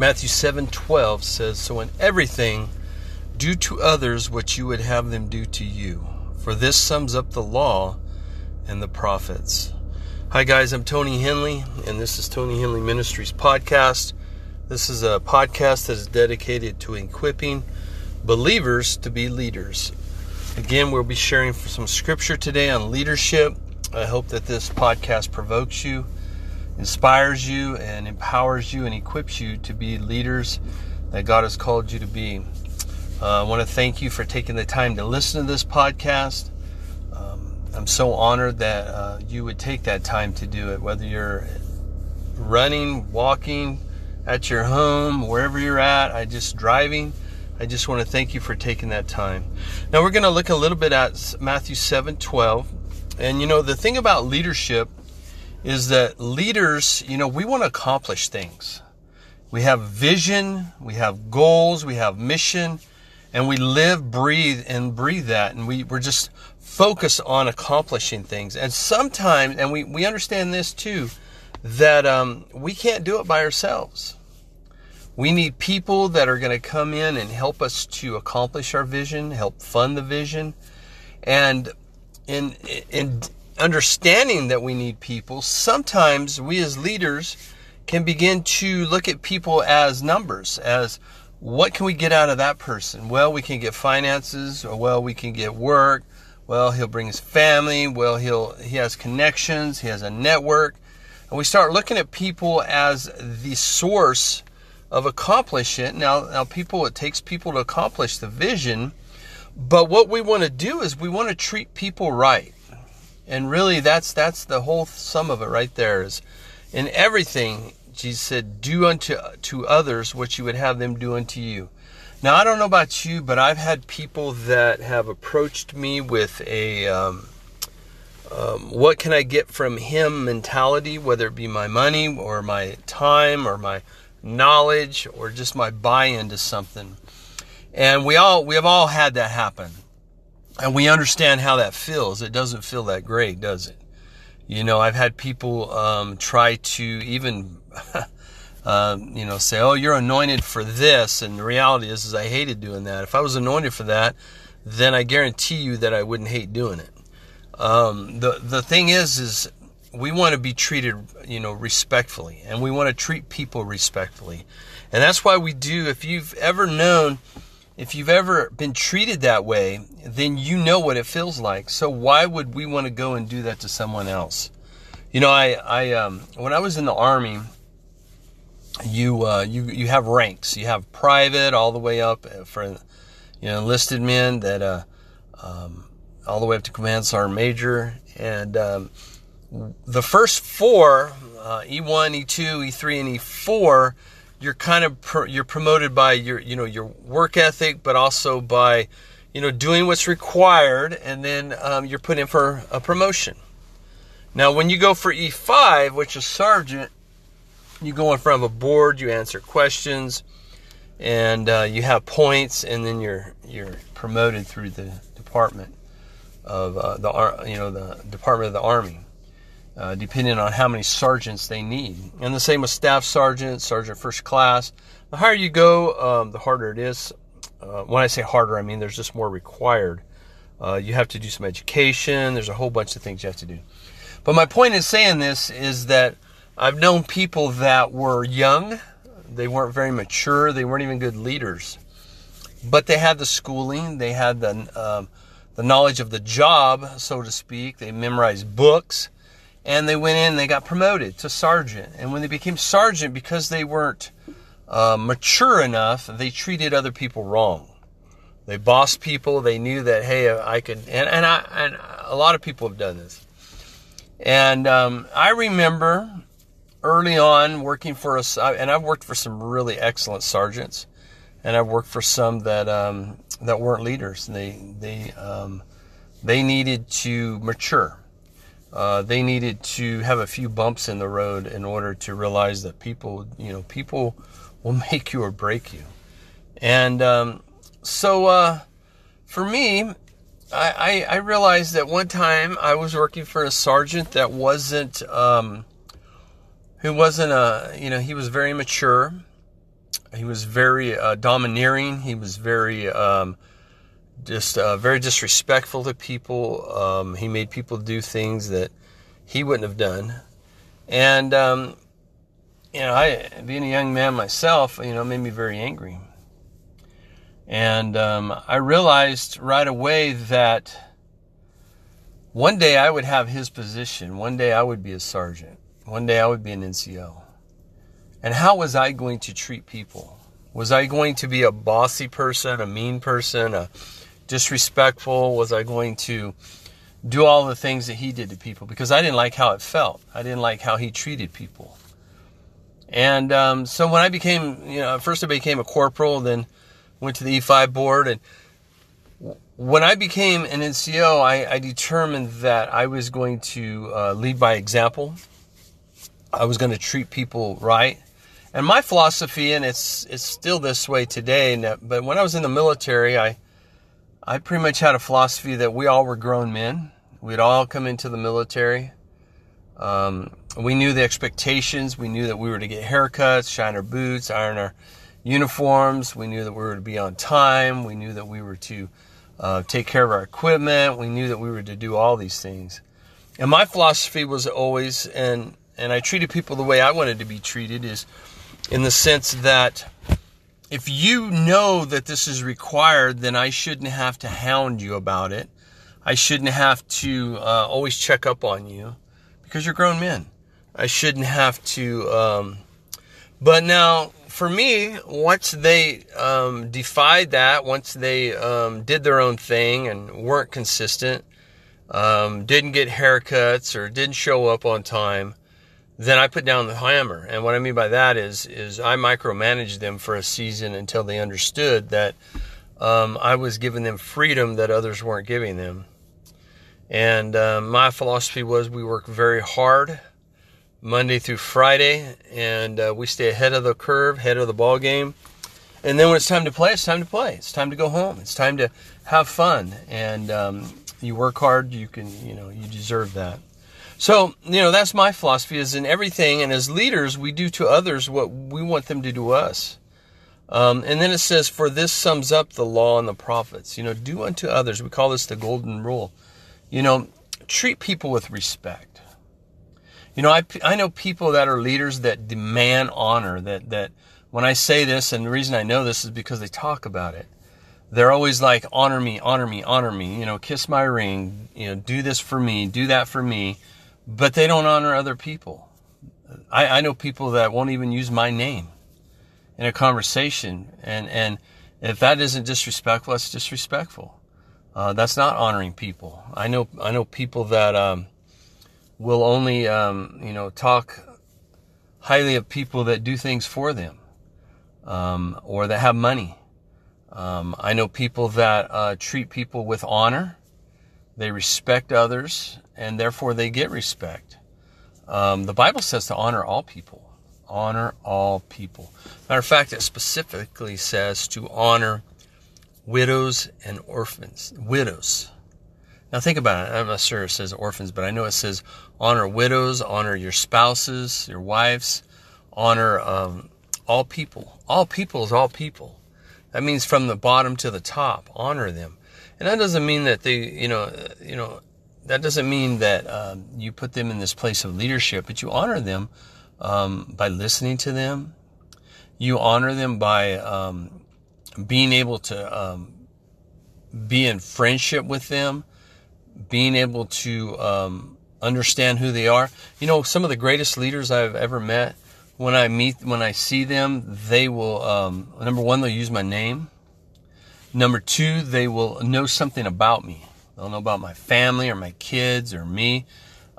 Matthew 7:12 says, "So in everything do to others what you would have them do to you, for this sums up the law and the prophets." Hi guys, I'm Tony Hendley and this is Tony Hendley Ministries podcast. This is a podcast that is dedicated to equipping believers to be leaders. Again, we'll be sharing some scripture today on leadership. I hope that this podcast provokes you, inspires you, and empowers you and equips you to be leaders that God has called you to be. Uh, I want to thank you for taking the time to listen to this podcast. Um, I'm so honored that uh, you would take that time to do it, whether you're running, walking, at your home, wherever you're at, I just driving. I just want to thank you for taking that time. Now we're going to look a little bit at Matthew 7 12. And you know, the thing about leadership is that leaders, you know, we want to accomplish things. We have vision, we have goals, we have mission, and we live, breathe, and breathe that. And we, we're just focused on accomplishing things. And sometimes, and we, we understand this too, that um, we can't do it by ourselves. We need people that are going to come in and help us to accomplish our vision, help fund the vision. And in, in understanding that we need people, sometimes we as leaders can begin to look at people as numbers, as what can we get out of that person? Well, we can get finances, or well, we can get work. Well, he'll bring his family. Well, he'll he has connections. He has a network. And we start looking at people as the source of accomplish it. Now, now people, it takes people to accomplish the vision. But what we want to do is we want to treat people right. And really that's that's the whole sum of it right there is in everything Jesus said, do unto to others what you would have them do unto you. Now I don't know about you, but I've had people that have approached me with a um, um, what can I get from him mentality, whether it be my money or my time or my knowledge or just my buy-in to something. And we all we have all had that happen. And we understand how that feels. It doesn't feel that great, does it? You know, I've had people um, try to even, uh, you know, say, "Oh, you're anointed for this," and the reality is, is I hated doing that. If I was anointed for that, then I guarantee you that I wouldn't hate doing it. Um, the the thing is, is we want to be treated, you know, respectfully, and we want to treat people respectfully, and that's why we do. If you've ever known, if you've ever been treated that way, then you know what it feels like. So why would we want to go and do that to someone else? You know, I, I, um, when I was in the army, you, uh, you, you have ranks. You have private all the way up for, you know, enlisted men that, uh, um, all the way up to command sergeant major. And um, the first four, uh, E1, E2, E3, and E4, you're kind of you're promoted by your you know your work ethic, but also by you know doing what's required, and then um, you're put in for a promotion. Now, when you go for E5, which is sergeant, you go in front of a board, you answer questions, and uh, you have points, and then you're you're promoted through the department of uh, the you know the Department of the Army, uh, depending on how many sergeants they need. And the same with staff sergeant, sergeant first class. The higher you go, um, the harder it is. Uh, when I say harder, I mean there's just more required. Uh, you have to do some education. There's a whole bunch of things you have to do. But my point in saying this is that I've known people that were young. They weren't very mature. They weren't even good leaders. But they had the schooling. They had the um, the knowledge of the job, so to speak. They memorized books and they went in and they got promoted to sergeant. And when they became sergeant, because they weren't uh, mature enough, they treated other people wrong. They bossed people. They knew that hey, I could, and and I and a lot of people have done this. And um, I remember early on working for us, and I've worked for some really excellent sergeants, and I've worked for some that um, that weren't leaders. They they um, they needed to mature. Uh, they needed to have a few bumps in the road in order to realize that people, you know, people will make you or break you. And um, so uh, for me, I, I, I, realized that one time I was working for a sergeant that wasn't, um, who wasn't a, you know, he was very mature he was very uh, domineering. He was very um, just uh, very disrespectful to people. Um, he made people do things that he wouldn't have done. And um, you know, I being a young man myself, you know, made me very angry. And um, I realized right away that one day I would have his position. One day I would be a sergeant. One day I would be an NCO. And how was I going to treat people? Was I going to be a bossy person, a mean person, a disrespectful? Was I going to do all the things that he did to people? Because I didn't like how it felt. I didn't like how he treated people. And um, so when I became, you know, first I became a corporal, then went to the E5 board. And when I became an NCO, I, I determined that I was going to uh, lead by example. I was going to treat people right. And my philosophy, and it's it's still this way today, but when I was in the military, I I pretty much had a philosophy that we all were grown men. We'd all come into the military. Um, we knew the expectations. We knew that we were to get haircuts, shine our boots, iron our uniforms. We knew that we were to be on time. We knew that we were to uh, take care of our equipment. We knew that we were to do all these things. And my philosophy was always, and and I treated people the way I wanted to be treated, is in the sense that if you know that this is required, then I shouldn't have to hound you about it. I shouldn't have to uh, always check up on you because you're grown men. I shouldn't have to. Um, but now, for me, once they um, defied that, once they um, did their own thing and weren't consistent, um, didn't get haircuts or didn't show up on time, then I put down the hammer. And what I mean by that is, is I micromanaged them for a season until they understood that um, I was giving them freedom that others weren't giving them. And uh, my philosophy was we work very hard Monday through Friday, and uh, we stay ahead of the curve, ahead of the ball game. And then when it's time to play, it's time to play. It's time to go home. It's time to have fun. And um, you work hard, you can, you know, you deserve that. So, you know, that's my philosophy is in everything. And as leaders, we do to others what we want them to do us. Um, and then it says, for this sums up the law and the prophets. You know, do unto others. We call this the golden rule. You know, treat people with respect. You know, I, I know people that are leaders that demand honor, that, that when I say this, and the reason I know this is because they talk about it. They're always like, honor me, honor me, honor me, you know, kiss my ring, you know, do this for me, do that for me but they don't honor other people. I, I know people that won't even use my name in a conversation, and and if that isn't disrespectful, that's disrespectful. Uh, that's not honoring people. I know I know people that um, will only um, you know talk highly of people that do things for them um, or that have money. Um, I know people that uh, treat people with honor. They respect others and therefore they get respect. Um, the Bible says to honor all people. Honor all people. Matter of fact, it specifically says to honor widows and orphans. Widows. Now think about it. I'm not sure it says orphans, but I know it says honor widows, honor your spouses, your wives, honor um, all people. All people is all people. That means from the bottom to the top, honor them. And that doesn't mean that they, you know, you know, that doesn't mean that um, you put them in this place of leadership, but you honor them um, by listening to them. You honor them by um, being able to um, be in friendship with them, being able to um, understand who they are. You know, some of the greatest leaders I've ever met. When I meet, when I see them, they will. Um, number one, they'll use my name. Number two, they will know something about me don't know about my family or my kids or me.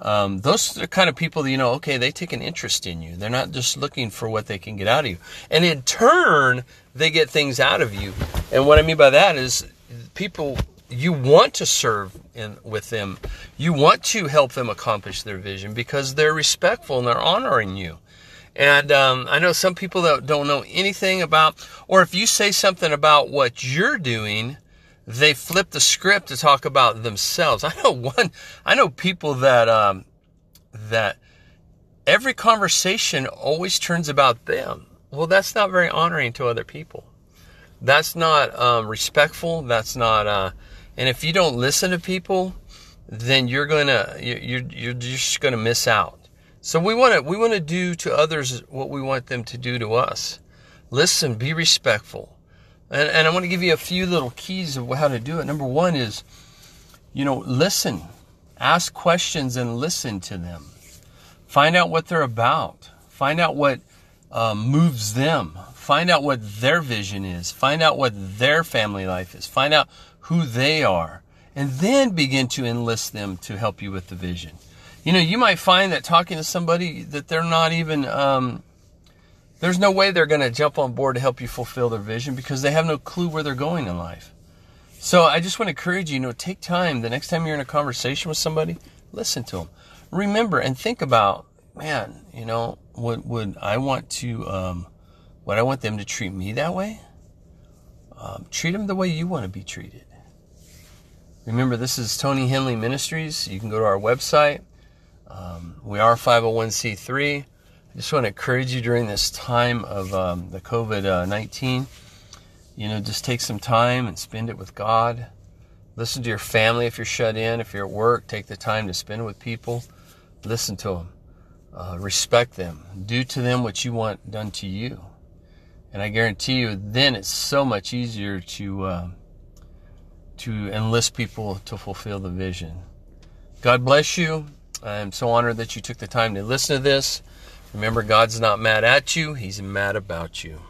Um, those are the kind of people that, you know, okay, they take an interest in you. They're not just looking for what they can get out of you. And in turn, they get things out of you. And what I mean by that is people, you want to serve in, with them. You want to help them accomplish their vision because they're respectful and they're honoring you. And um, I know some people that don't know anything about, or if you say something about what you're doing, they flip the script to talk about themselves. I know one, I know people that, um, that every conversation always turns about them. Well, that's not very honoring to other people. That's not um, respectful. That's not. Uh, and if you don't listen to people, then you're gonna you're you're just gonna miss out. So we want to we want to do to others what we want them to do to us. Listen, be respectful, and and I want to give you a few little keys of how to do it. Number one is, you know, listen, ask questions and listen to them. Find out what they're about. Find out what um, moves them. Find out what their vision is. Find out what their family life is. Find out who they are. And then begin to enlist them to help you with the vision. You know, you might find that talking to somebody that they're not even, um, there's no way they're going to jump on board to help you fulfill their vision because they have no clue where they're going in life. So I just want to encourage you, you know, take time the next time you're in a conversation with somebody, listen to them. Remember and think about, man, you know, would would I want to um, would I want them to treat me that way? Um, treat them the way you want to be treated. Remember, this is Tony Hendley Ministries. You can go to our website. Um, we are 501c3. I just want to encourage you during this time of um, the COVID 19. You know, just take some time and spend it with God. Listen to your family if you're shut in. If you're at work, take the time to spend with people. Listen to them. Uh, respect them. Do to them what you want done to you. And I guarantee you, then it's so much easier to uh, to enlist people to fulfill the vision. God bless you. I'm so honored that you took the time to listen to this. Remember, God's not mad at you; He's mad about you.